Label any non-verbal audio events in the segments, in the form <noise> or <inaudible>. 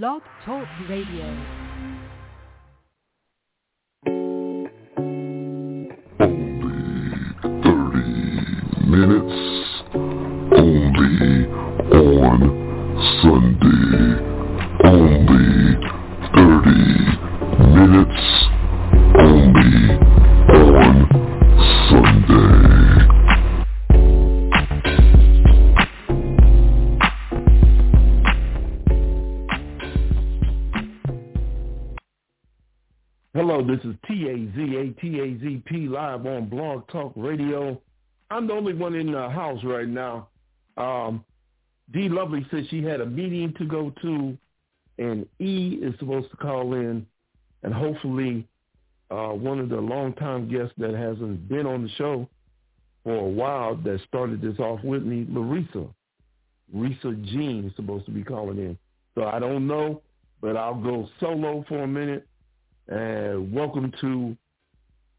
Blog Talk Radio. minutes only on Sunday. Radio. I'm the only one in the house right now. Um, D Lovely said she had a meeting to go to, and E is supposed to call in, and hopefully uh, one of the longtime guests that hasn't been on the show for a while that started this off with me, Larissa. Risa Jean is supposed to be calling in. So I don't know, but I'll go solo for a minute. And welcome to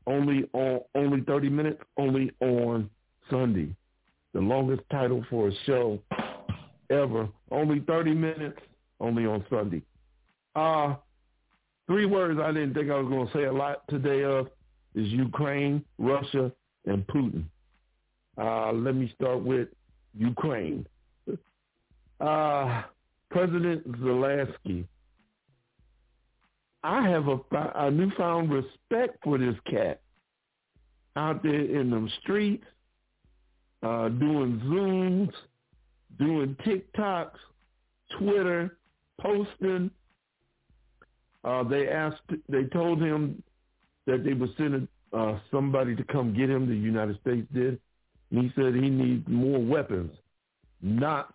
only on only 30 minutes, only on Sunday. The longest title for a show ever. Only 30 minutes, only on Sunday. Uh, three words I didn't think I was going to say a lot today of is Ukraine, Russia, and Putin. Uh, let me start with Ukraine. Uh, President Zelensky. I have a, a newfound respect for this cat out there in them streets, uh, doing Zooms, doing TikToks, Twitter, posting. Uh, they asked, they told him that they were sending uh, somebody to come get him. The United States did. And he said he needs more weapons, not,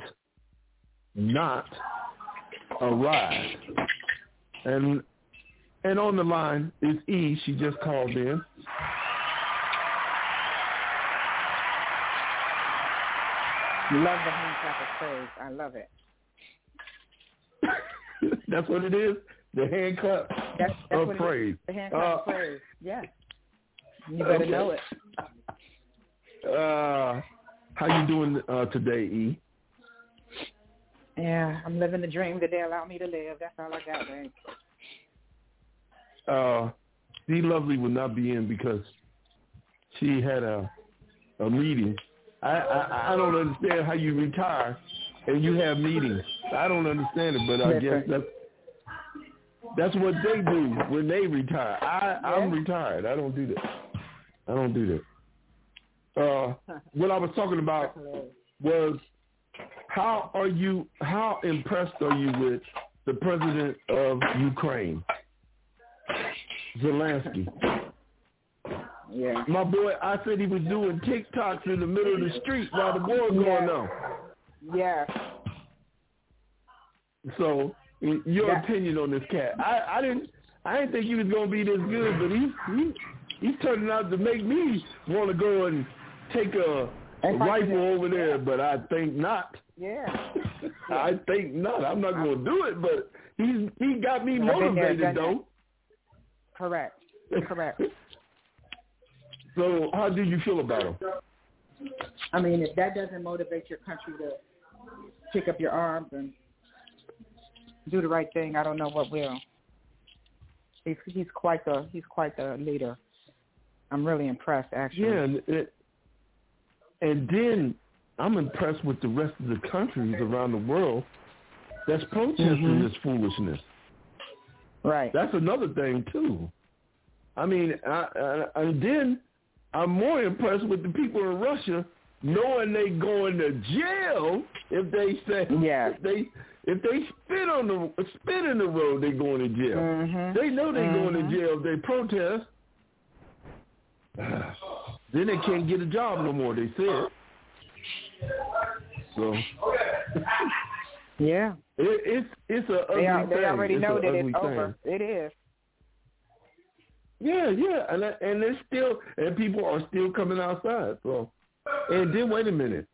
not a ride. And and on the line is E. She just called in. Love the handclap of praise. I love it. <laughs> that's what it is. The hand clap That's, that's of praise. The hand clap of Uh, praise. Yes. You better Okay. know it. Uh, how you doing uh, today, E? Yeah, I'm living the dream that they allow me to live. That's all I got, man. Uh, D Lovely will not be in because she had a a meeting. I, I I don't understand how you retire and you have meetings. I don't understand it, but I guess that's that's what they do when they retire. I I'm retired. I don't do that. I don't do that. Uh, <laughs> what I was talking about was how are you how impressed are you with the president of Ukraine, Zelensky? Yeah. My boy, I said he was doing TikToks in the middle of the street while the war was going on. Yeah. So, your Yeah. opinion on this cat? I, I didn't, I didn't think he was going to be this good, but he, he, he's turning out to make me want to go and take a, a rifle over there, but I think not. Yeah. I think not. I'm not going to do it, but he's he got me I've been there, motivated though. Correct. Correct. So, how do you feel about him? I mean, if that doesn't motivate your country to pick up your arms and do the right thing, I don't know what will. He's he's quite the he's quite the leader. I'm really impressed, actually. Yeah, and, it, and then I'm impressed with the rest of the countries around the world that's protesting Mhm. this foolishness. Right. That's another thing too. I mean, I, I, and then I'm more impressed with the people in Russia knowing they going to jail if they say Yeah. if they if they spit on the spit in the road they going to jail. Mhm. They know they going Mhm. to jail if they protest. <sighs> then they can't get a job no more. They said. So <laughs> Yeah. it, it's it's a ugly They are, thing. they already It's know that it's thing. over. It is. Yeah, yeah, and and it's still and people are still coming outside. So, and then wait a minute,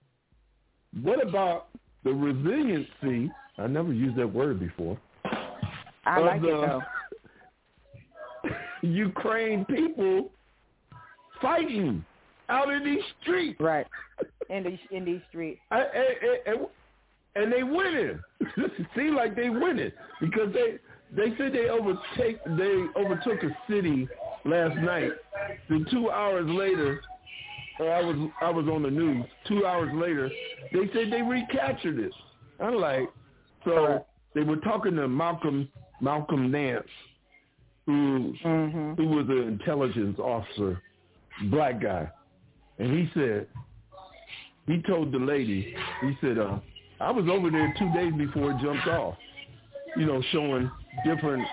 what about the resiliency? I never used that word before. I like the it though. <laughs> Ukraine people fighting out in these streets. Right. In these in these streets. I, and, and, and they winning. <laughs> Seem like they winning because they they said they overtake they overtook a city last night. Then two hours later, uh, I was I was on the news. Two hours later, they said they recaptured it. I'm like, so they were talking to Malcolm Malcolm Nance, who mm-hmm. who was an intelligence officer, black guy, and he said he told the lady, he said, uh, I was over there two days before it jumped off, you know, showing different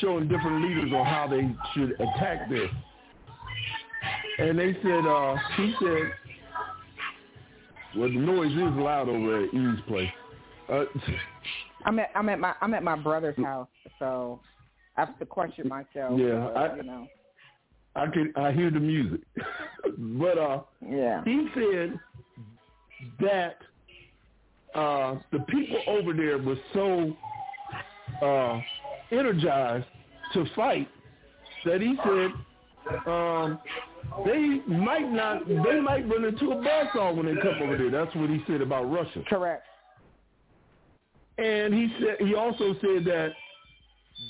showing different leaders on how they should attack this. And they said, uh, he said, well, the noise is loud over at E's place. Uh, <laughs> I'm at I'm at my I'm at my brother's house, so I have to question myself. Yeah, but, I, you know. I can I hear the music, <laughs> but uh, yeah, he said that uh, the people over there were so uh, energized to fight that he said um, they might not they might run into a buzzsaw when they come over there. That's what he said about Russia. Correct. And he said he also said that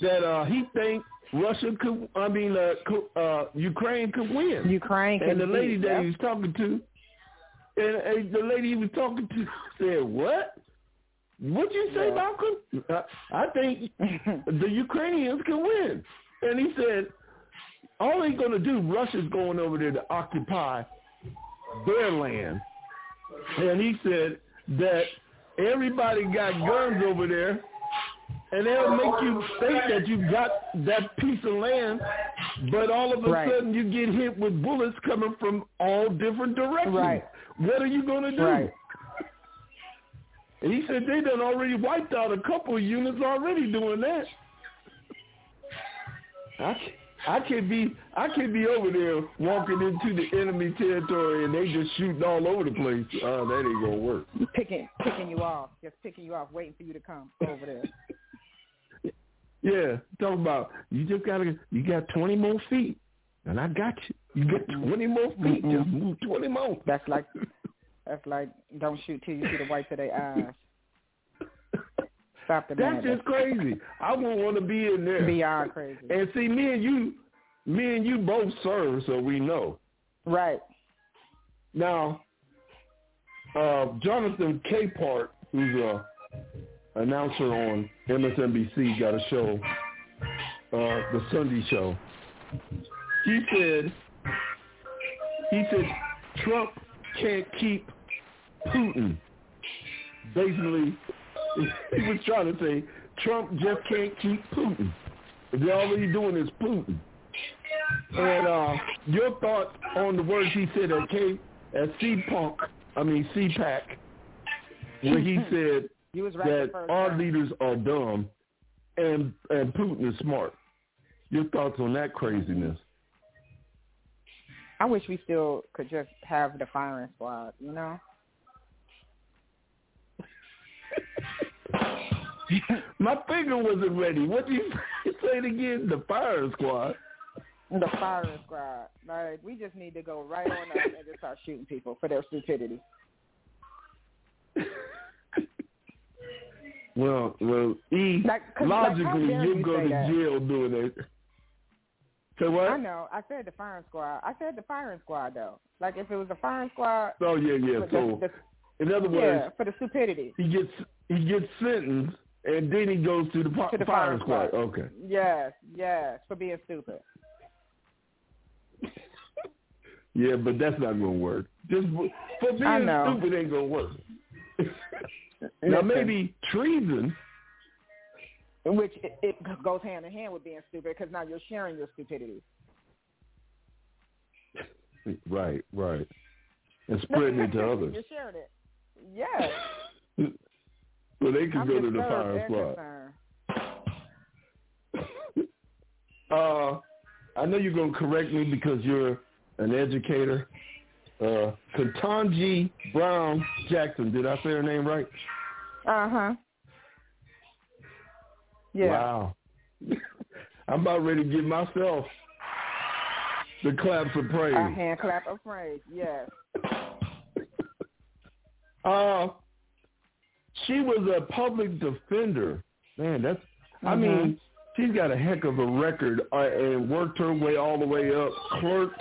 that uh, he thinks Russia could I mean uh, uh, Ukraine could win. Ukraine and the lady that he was talking to and, and the lady he was talking to said, "What? What'd you say, Yeah. Malcolm? I, I think <laughs> the Ukrainians can win." And he said, "All they're going to do, Russia's going over there to occupy their land." And he said that everybody got guns over there, and they'll make you think that you got that piece of land, but all of a Right. sudden you get hit with bullets coming from all different directions. Right. What are you going to do? Right. And <laughs> he said they done already wiped out a couple of units already doing that. I can't, I can't be I can't be over there walking into the enemy territory and they just shooting all over the place. Oh, that ain't gonna work. picking picking you off, just picking you off, waiting for you to come over there. <laughs> Yeah, talk about you just gotta you got twenty more feet, and I got you. You got twenty more feet. Mm-mm. Just move twenty more. That's like <laughs> that's like don't shoot till you see the whites of their eyes. <laughs> Stop the That's madness. just crazy. I wouldn't want to be in there. Beyond crazy. And see, me and you, me and you both serve, so we know. Right. Now, uh, Jonathan Capehart, who's a announcer on MSNBC, got a show, uh, the Sunday Show. He said, he said Trump can't keep Putin. Basically, <laughs> he was trying to say Trump just can't keep Putin. They're already doing is Putin. And uh, your thought on the words he said at K at C-Punk, I mean CPAC, where he <laughs> said You was right that our time. leaders are dumb and and Putin is smart. Your thoughts on that craziness? I wish we still could just have the firing squad, you know? <laughs> My finger wasn't ready. What do you <laughs> say it again? The firing squad. The firing squad. Like we just need to go right on up and just start shooting people for their stupidity. Well, well, E, like, logically, dare you'll go to that? jail doing it. Say what? I know. I said the firing squad. I said the firing squad though. Like if it was a firing squad, Oh yeah, yeah. So the, in other words, yeah, for the stupidity. he gets he gets sentenced and then he goes to the, To the fire firing squad. squad. Okay. Yes, yes, for being stupid. <laughs> Yeah, but that's not gonna work. Just for being stupid ain't gonna work. <laughs> now maybe treason. In which it, it goes hand in hand with being stupid because now you're sharing your stupidity. Right, right. And spreading it to others. You're sharing it. Yes. <laughs> So they can I'm go to the fire and squad. <laughs> Uh, I know you're gonna correct me because you're an educator. Uh, Ketanji Brown Jackson. Did I say her name right? Uh huh. Yeah. Wow. <laughs> I'm about ready to give myself the claps of praise. A hand clap of praise. Yes. <laughs> Uh, she was a public defender. Man, that's. Mm-hmm. I mean, she's got a heck of a record uh, and worked her way all the way up. Clerked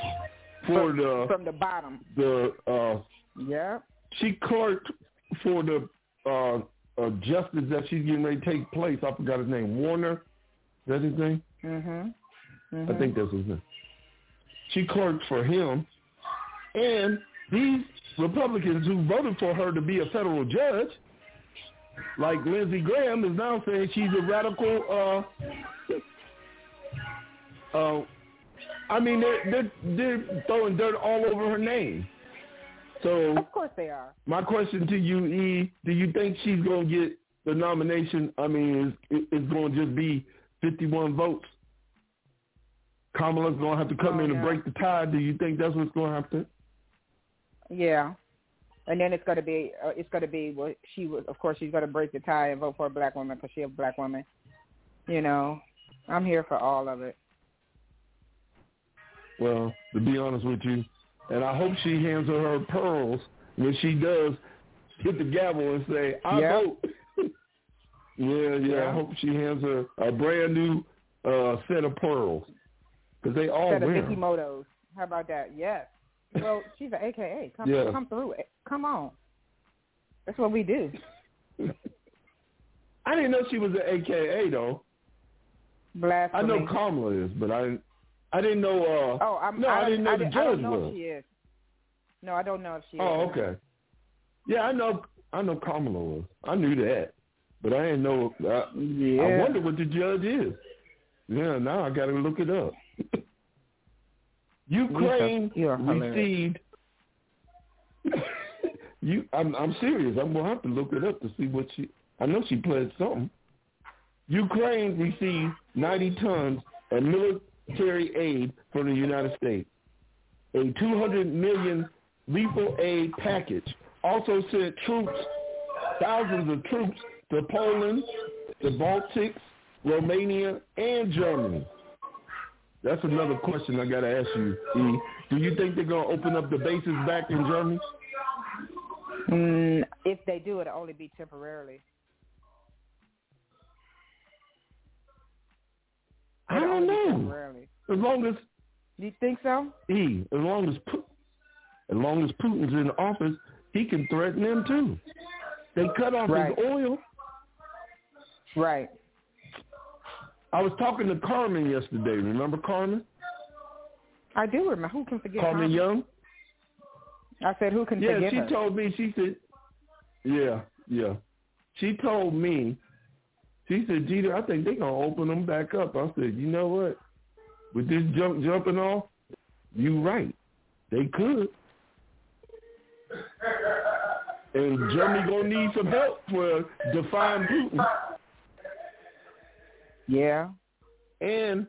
for the from the bottom. the. uh Yeah. She clerked for the uh, uh justice that she's getting ready to take place. I forgot his name. Warner. Is that his name? Mhm. I think that's his name. She clerked for him, and these Republicans who voted for her to be a federal judge, like Lindsey Graham, is now saying she's a radical. Uh, <laughs> uh, I mean, they're, they're they're throwing dirt all over her name. So Of course they are. my question to you, E, do you think she's going to get the nomination? I mean, is it's going to just be 51 votes? Kamala's going to have to come Oh, in and break the tie. Do you think that's what's going to happen? Yeah. And then it's going to be, uh, it's going to be, well, she was, of course, she's going to break the tie and vote for a black woman because she's a black woman. You know, I'm here for all of it. Well, to be honest with you, and I hope she hands her her pearls when she does hit the gavel and say, I Yep. vote. <laughs> yeah, yeah, I hope she hands her a brand new uh, set of pearls because they all of wear Mickey 'em. Motos. How about that? Yes. Well, <laughs> she's an AKA. Come, Yeah. come through. Come on. That's what we do. <laughs> I didn't know she was an AKA though. I know Kamala is, but I. I didn't know. Uh, Oh, I'm, no, I, I, didn't know I, the didn't- I don't judge know was. if she is. No, I don't know if she is. Oh, okay. Yeah, I know. I know Kamala was. I knew that, but I didn't know. I, Yeah. I wonder what the judge is. Yeah, now I got to look it up. <laughs> Ukraine You're received. <laughs> you, I'm, I'm serious. I'm gonna have to look it up to see what she. I know she pledged something. Ukraine received 90 tons of military aid from the United States. A 200 million lethal aid package also sent troops, thousands of troops, to Poland, the Baltics, Romania, and Germany. That's another question I got to ask you, E. Do you think they're going to open up the bases back in Germany? Mm, if they do, it'll only be temporarily. I don't know. As long as You think so? he as long as as long as Putin's in office, he can threaten them too. They cut off Right. his oil. Right. I was talking to Carmen yesterday. Remember Carmen? I do remember. Who can forget? Carmen Carmen? Young. I said, who can Yeah, forget Yeah, she her? told me. She said, "Yeah, yeah." She told me. She said, "Jeter, I think they're gonna open them back up." I said, "You know what? With this jump jumping off, you right. They could." And Germany gonna need some help for defying Putin, yeah. and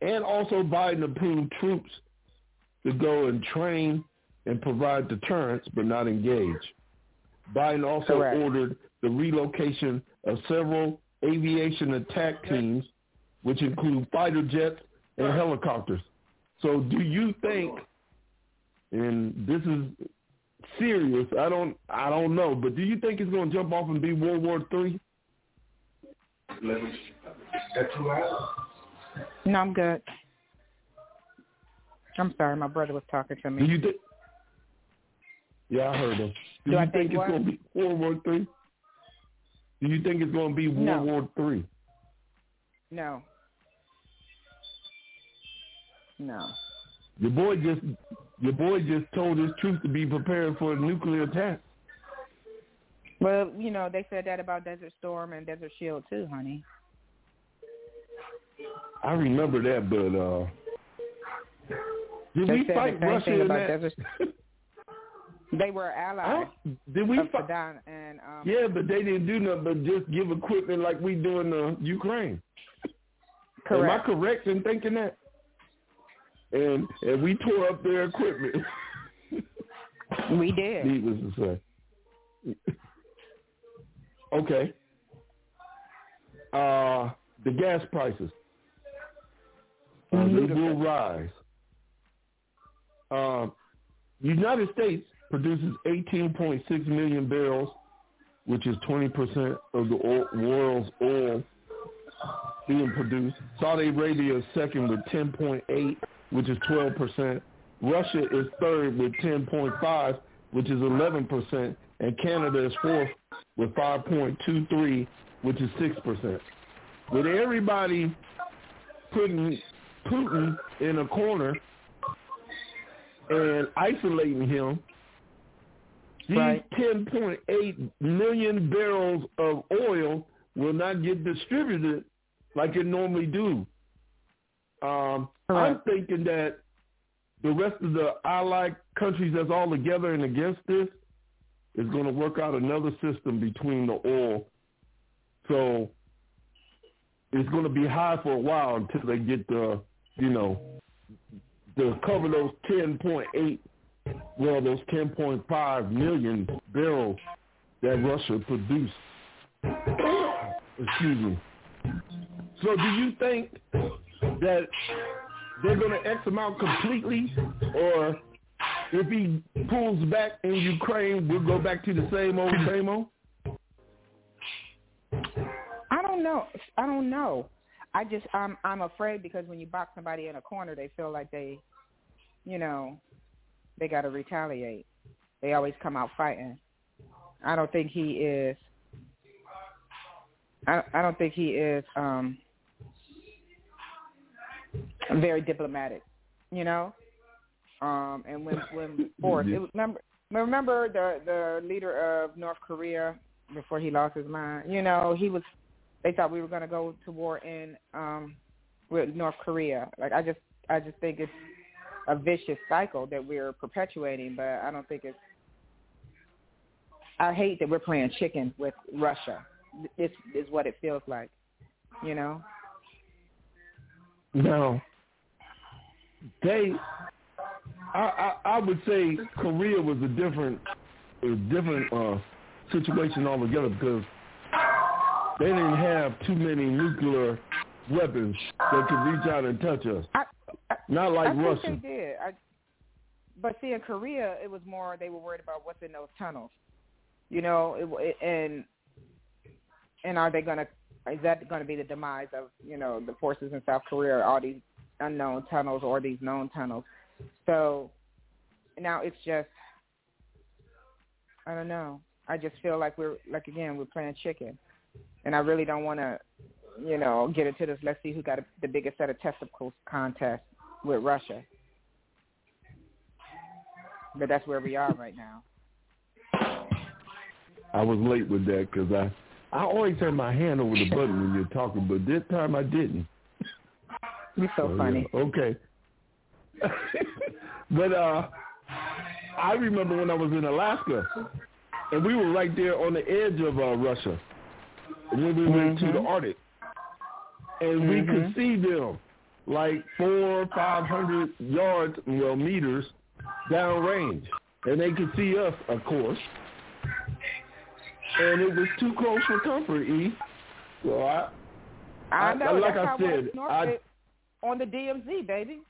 and also Biden approved troops to go and train and provide deterrence, but not engage. Biden also Correct. ordered the relocation of several aviation attack teams, which include fighter jets and helicopters. So do you think, and this is serious, I don't I don't know, but do you think it's going to jump off and be World War Three? No, I'm good. I'm sorry, my brother was talking to Do me. you think? Yeah, I heard him. Do, Do you I think, think it's going to be World War Three? Do you think it's going to be World No. War Three? No. No. Your boy just your boy just told his troops to be prepared for a nuclear attack. Well, you know, they said that about Desert Storm and Desert Shield too, honey. I remember that, but uh did They we fight Russia in about that? Desert- <laughs> They were allies did we of? Saddam and um Yeah, but they didn't do nothing but just give equipment like we do in uh, Ukraine. Am I correct. correct in thinking that? And and we tore up their equipment. <laughs> We did. Needless to say. <laughs> okay. Uh, the gas prices. Uh, they will rise. Uh, United States produces 18.6 million barrels which is 20% of the oil, world's oil being produced. Saudi Arabia is second with 10.8, which is 12%. Russia is third with 10.5, which is 11%, and Canada is fourth with 5.23, which is 6%. With everybody putting Putin in a corner and isolating him, these Right. 10.8 million barrels of oil will not get distributed like it normally do. Um, I'm thinking that the rest of the allied countries that's all together and against this is going to work out another system between the oil. So it's going to be high for a while until they get the, you know, to cover those 10.8, well, those 10.5 million barrels that Russia produced. Excuse me. So do you think that they're going to X him out completely, or if he pulls back in Ukraine, we'll go back to the same old, same old? I don't know. I don't know. I just I'm I'm afraid because when you box somebody in a corner, they feel like they, you know, they got to retaliate. They always come out fighting. I don't think he is. I I don't think he is um very diplomatic, you know. Um, and when when forced, it, was- remember remember the the leader of North Korea before he lost his mind. You know, he was. They thought we were going to go to war in um with North Korea. Like I just I just think it's a vicious cycle that we're perpetuating, but I don't think it's. I hate that we're playing chicken with Russia. This is what it feels like, you know. Now, they, I, I, I would say Korea was a different, a different uh, situation altogether because they didn't have too many nuclear weapons that could reach out and touch us. I, Not like I think Russia. they did. I, but see, in Korea, it was more they were worried about what's in those tunnels. You know, it, it, and and are they going to? Is that going to be the demise of you know the forces in South Korea? All these unknown tunnels or these known tunnels. So now it's just I don't know. I just feel like we're like again we're playing chicken, and I really don't want to you know get into this. Let's see who got a, the biggest set of testicles contest with Russia. But that's where we are right now. I was late with that because I, I always turn my hand over the button when you're talking, but this time I didn't. You're so Oh, funny. yeah. Okay. <laughs> but uh I remember when I was in Alaska and we were right there on the edge of uh Russia. When we went to the Mhm. Arctic. And we could Mhm. see them like four, or five hundred yards, well, meters downrange. And they could see us, of course. And it was too close for comfort, E. So I I I- know. like I said, I- on the DMZ, baby.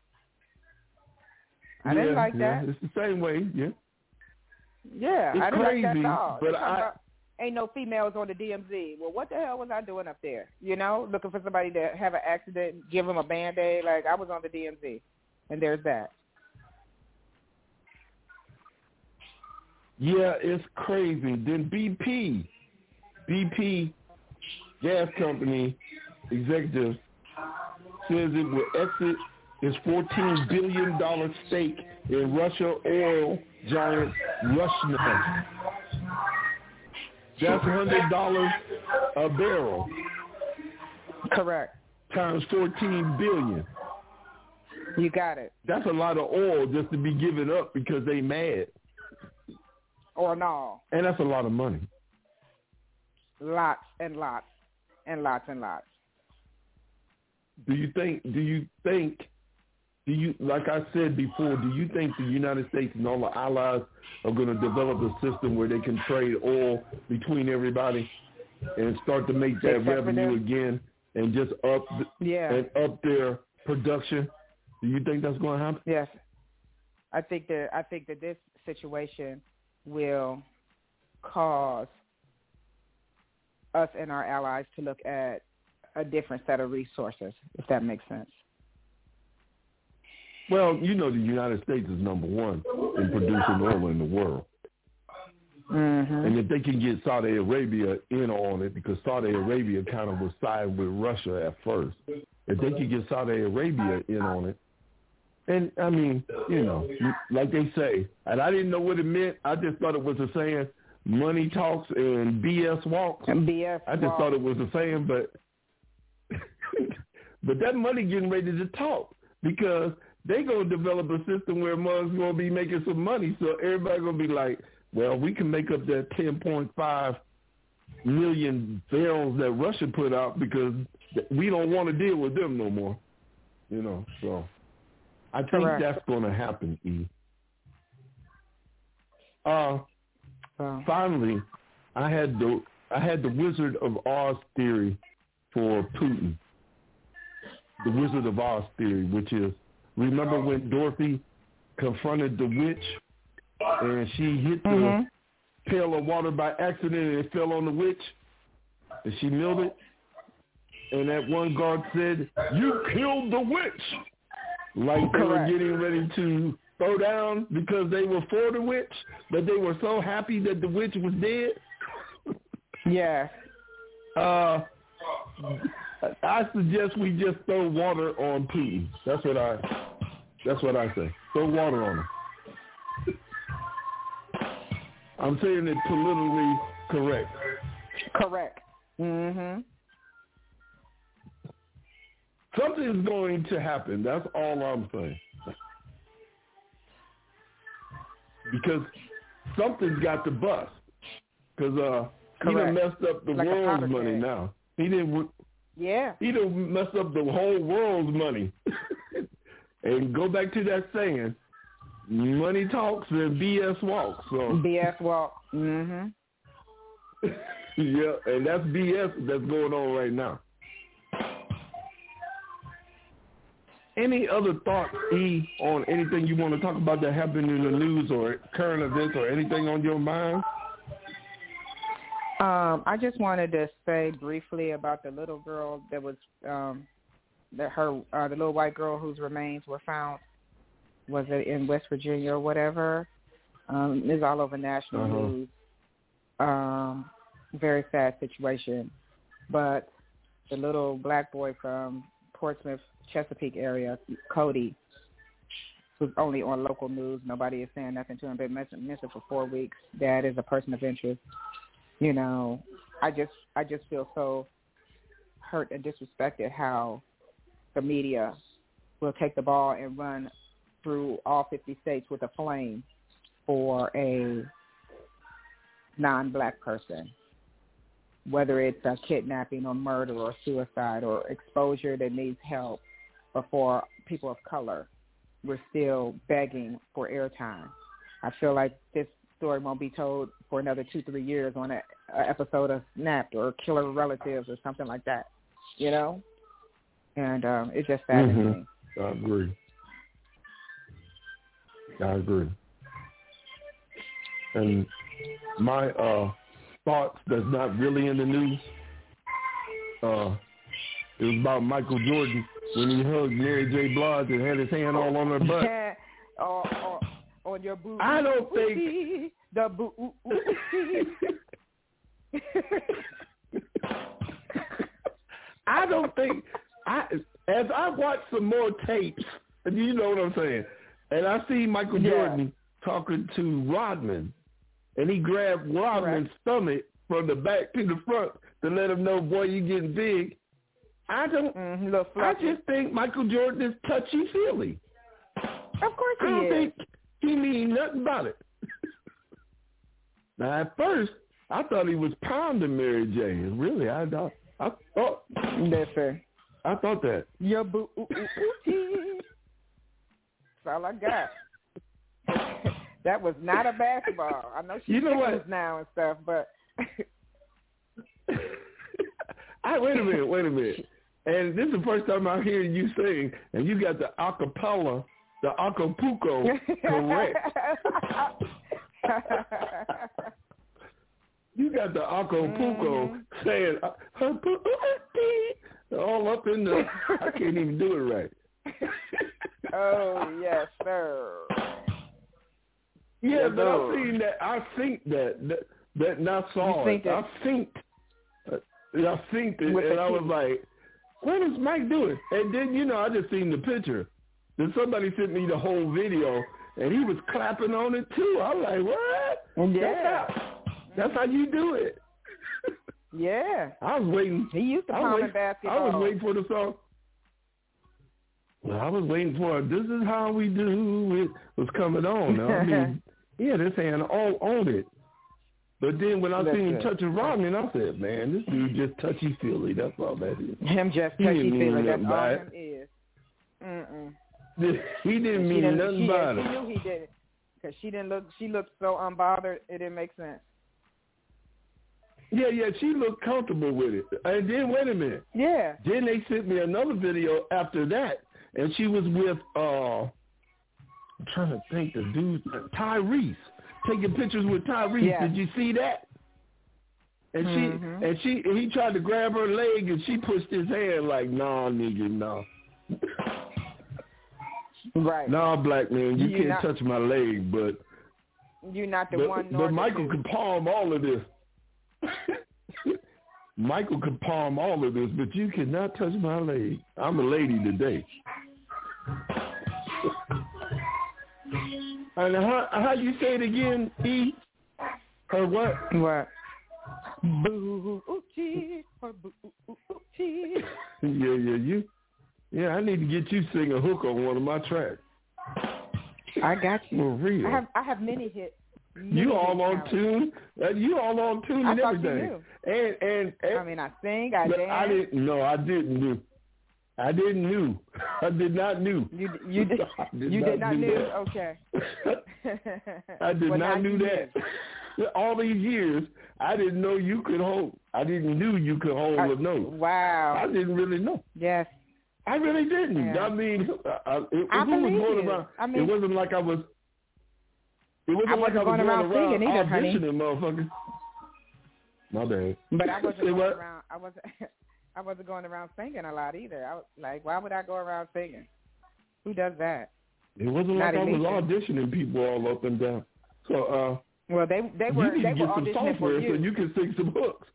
I yeah, didn't like yeah, that. It's the same way, yeah. Yeah, It's I didn't like that at all. but I- about, ain't no females on the DMZ. Well, what the hell was I doing up there? You know, looking for somebody to have an accident, give them a band aid. Like I was on the DMZ, and there's that. Yeah, it's crazy. Then BP, BP gas company executive says it will exit its $14 billion stake in Russia oil giant Rosneft. That's $100 a barrel Correct. times 14 billion. You got it. That's a lot of oil just to be given up because they mad. Or no, And that's a lot of money. lots and lots and lots and lots. Do you think? Do you think? Do you like I said before? Do you think the United States and all the allies are going to develop a system where they can trade oil between everybody and start to make that revenue again and just up Yeah. and up their production? Do you think that's going to happen? Yes, I think that I think that this situation will cause us and our allies to look at a different set of resources, if that makes sense. Well, you know the United States is number one in producing oil in the world. Mm-hmm. And if they can get Saudi Arabia in on it, because Saudi Arabia kind of was siding with Russia at first, if they could get Saudi Arabia in on it, and I mean, you know, like they say, and I didn't know what it meant. I just thought it was a saying, money talks and BS walks. And BS I just walks. thought it was a saying, but <laughs> but that money getting ready to talk because they gonna develop a system where mugs gonna be making some money, so everybody gonna be like, well, we can make up that ten point five million barrels that Russia put out because we don't want to deal with them no more. You know, so I think Correct. that's going to happen. E. Uh, So, finally, I had the I had the Wizard of Oz theory for Putin. The Wizard of Oz theory, which is remember when Dorothy confronted the witch and she hit the Mhm. pail of water by accident and it fell on the witch and she milled it. And that one guard said, "You killed the witch." Like they were getting ready to throw down because they were for the witch, but they were so happy that the witch was dead. yeah. Uh, I suggest we just throw water on Putin. That's what I. That's what I say. Throw water on him. I'm saying it politically correct. Correct. Mm-hmm. Something's going to happen. That's all I'm saying. Because something's got to bust. Because uh, he done messed up the Like world's money now. He didn't. Yeah. He done messed up the whole world's money. <laughs> and go back to that saying, money talks and BS walks. So BS walk. Mhm. <laughs> yeah, and that's BS that's going on right now. Any other thoughts, E, on anything you want to talk about that happened in the news or current events or anything on your mind? Um, I just wanted to say briefly about the little girl that was um that her uh the little white girl whose remains were found was it in West Virginia or whatever. Um, it's all over national Uh-huh. news. Um, very sad situation. But the little black boy from Portsmouth, Chesapeake area, Cody, was only on local news. Nobody is saying nothing to him. Been missing, missing for four weeks. Dad is a person of interest you know, I just I just feel so hurt and disrespected how the media will take the ball and run through all 50 states with a flame for a non-black person, whether it's a kidnapping or murder or suicide or exposure that needs help, or for people of color, we're still begging for airtime. I feel like this story won't be told for another two, three years on an episode of Snapped or Killer Relatives or something like that, you know? And um, it just Mhm. me. I agree. I agree. And my uh, thoughts that's not really in the news, uh, it was about Michael Jordan when he hugged Mary J. Blige and had his hand all on her <laughs> butt. or, or on your boo. I don't think- <laughs> the boo. <laughs> I don't think I as I watch some more tapes, and you know what I'm saying, and I see Michael Yeah. Jordan talking to Rodman, and he grabbed Rodman's stomach from the back to the front to let him know, boy, you getting big. I don't. mm, I just think Michael Jordan is touchy feely. of course he I don't is. think he mean nothing about it. <laughs> now at first, I thought he was pounding Mary Jane. Really, I thought, I thought, Listen, I thought that. your boo. That's all I got. that was not a basketball. I know she's You know what? now and stuff, but I wait a minute, wait a minute. And this is the first time I'm hearing you sing, and you got the acapella, the acapulco correct. You got the Acapulco mm-hmm. saying uh, all up in the. I can't even do it right. <laughs> oh yes, sir. Yeah, but I seen that. I think that that, that not saw it. I think. Uh, I think it, and I was like, "What is Mike doing?" And then you know, I just seen the picture. Then somebody sent me the whole video, and he was clapping on it too. I was like, "What?" Yeah, that's how, that's how you do it. Yeah, I was waiting. He used to play basketball. I was waiting for the song. Well, I was waiting for it. This is how we do it was coming on. I mean, <laughs> yeah, this hand all on it. But then when I seen him touching Rodman, I said, man, this dude just touchy feely. That's all that is. Him just touchy feely. That's all him is. Mm-mm. <laughs> He didn't mean didn't, nothing she, about she it. She knew he did it because she didn't look. She looked so unbothered. It didn't make sense. Yeah, yeah, she looked comfortable with it. And then wait a minute. Yeah. Then they sent me another video after that, and she was with uh I'm trying to think the dude Tyrese taking pictures with Tyrese. Yeah. Did you see that? And mm-hmm. she and she and he tried to grab her leg and she pushed his hand like, nah, nigga, no. Right. Nah, black man, you, you can't not, touch my leg, but you're not the but, one. But Michael could palm all of this. Michael could palm all of this, but you cannot touch my leg. I'm a lady today. and how how you say it again, E? Her what? What? Booty or booty. yeah, yeah, you. Yeah, I need to get you sing a hook on one of my tracks. I got you. For real. I have I have many hits. Many you all on tune. Uh, you all on tune and everything. And, and and I mean, I sing, I dance. I didn't. No, I didn't know. I didn't knew. <laughs> I did not knew. You you <laughs> did, did <laughs> you not did not knew. That. Okay. I did well, not knew that. Knew. All these years, I didn't know you could hold. I didn't knew you could hold I, a note. Wow. I didn't really know. Yes. I really didn't. Yeah. I mean, I, it, I it was you. around. I mean, it wasn't like I was. It wasn't I like wasn't I was going around around singing either, honey. auditioning, motherfucker. My bad. But I wasn't <laughs> going what? around. I wasn't. <laughs> I wasn't going around singing a lot either. I was like, why would I go around singing? Who does that? It wasn't Not like I was auditioning people all up and down. So uh Well, they they were you need they to were get some software you. so you can sing some hooks.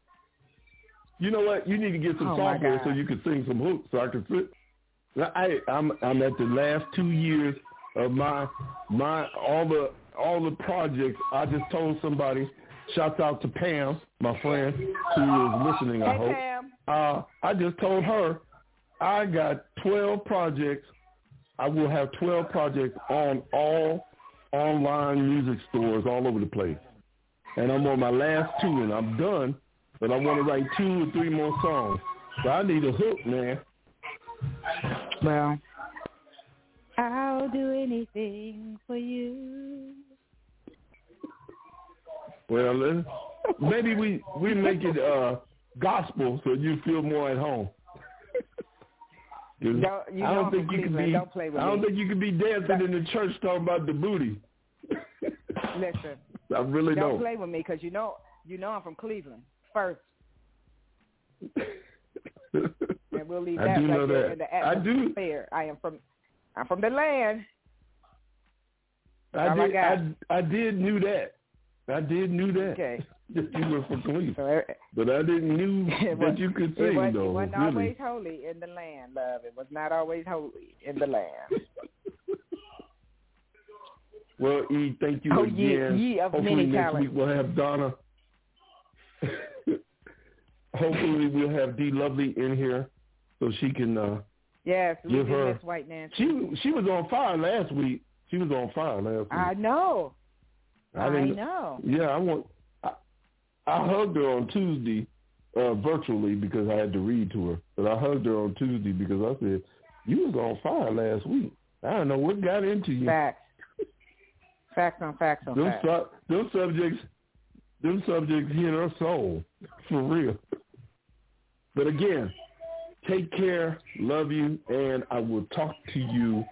You know what? You need to get some Oh, software so you can sing some hooks so I can fit. I I'm I'm at the last two years of my my all the all the projects. I just told somebody. Shouts out to Pam, my friend, who is listening. I hey hope. Pam. Uh, I just told her I got 12 projects. I will have 12 projects on all online music stores all over the place. And I'm on my last two and I'm done, but I want to write two or three more songs. So I need a hook, man. Well, I'll do anything for you. Well, maybe we we <laughs> make it uh gospel so you feel more at home. Don't- I don't think you can be. Don't play with I don't me. think you could be dancing in the church talking about the booty. <laughs> Listen, <laughs> I really don't don't. play with me because you know you know I'm from Cleveland first, and we'll leave I do right know there that. in the I do. atmosphere. I am from I'm from the land. I did. I, I did knew that. I did knew that. Okay. <laughs> that you were from Cleveland, So it, but I didn't knew <laughs> it that you could it sing was, though. it wasn't really. always holy in the land, love. It was not always holy in the land. <laughs> Well, E, thank you Oh, ye- again. ye of Hopefully many next talents. week we'll have Donna. Hopefully we'll have D Lovely in here so she can. uh Yes, Give her- miss White Nancy. She she was on fire last week. She was on fire last week. I know. I, didn't- know. Yeah, I want. I, I hugged her on Tuesday, uh, virtually because I had to read to her. But I hugged her on Tuesday because I said you was on fire last week. I don't know what got into you. Facts. Facts on facts on Them, facts. su- them subjects, them subjects hit her soul for real. But again, take care, love you, and I will talk to you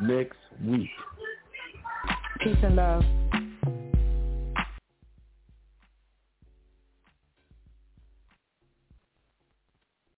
next week. Peace and love.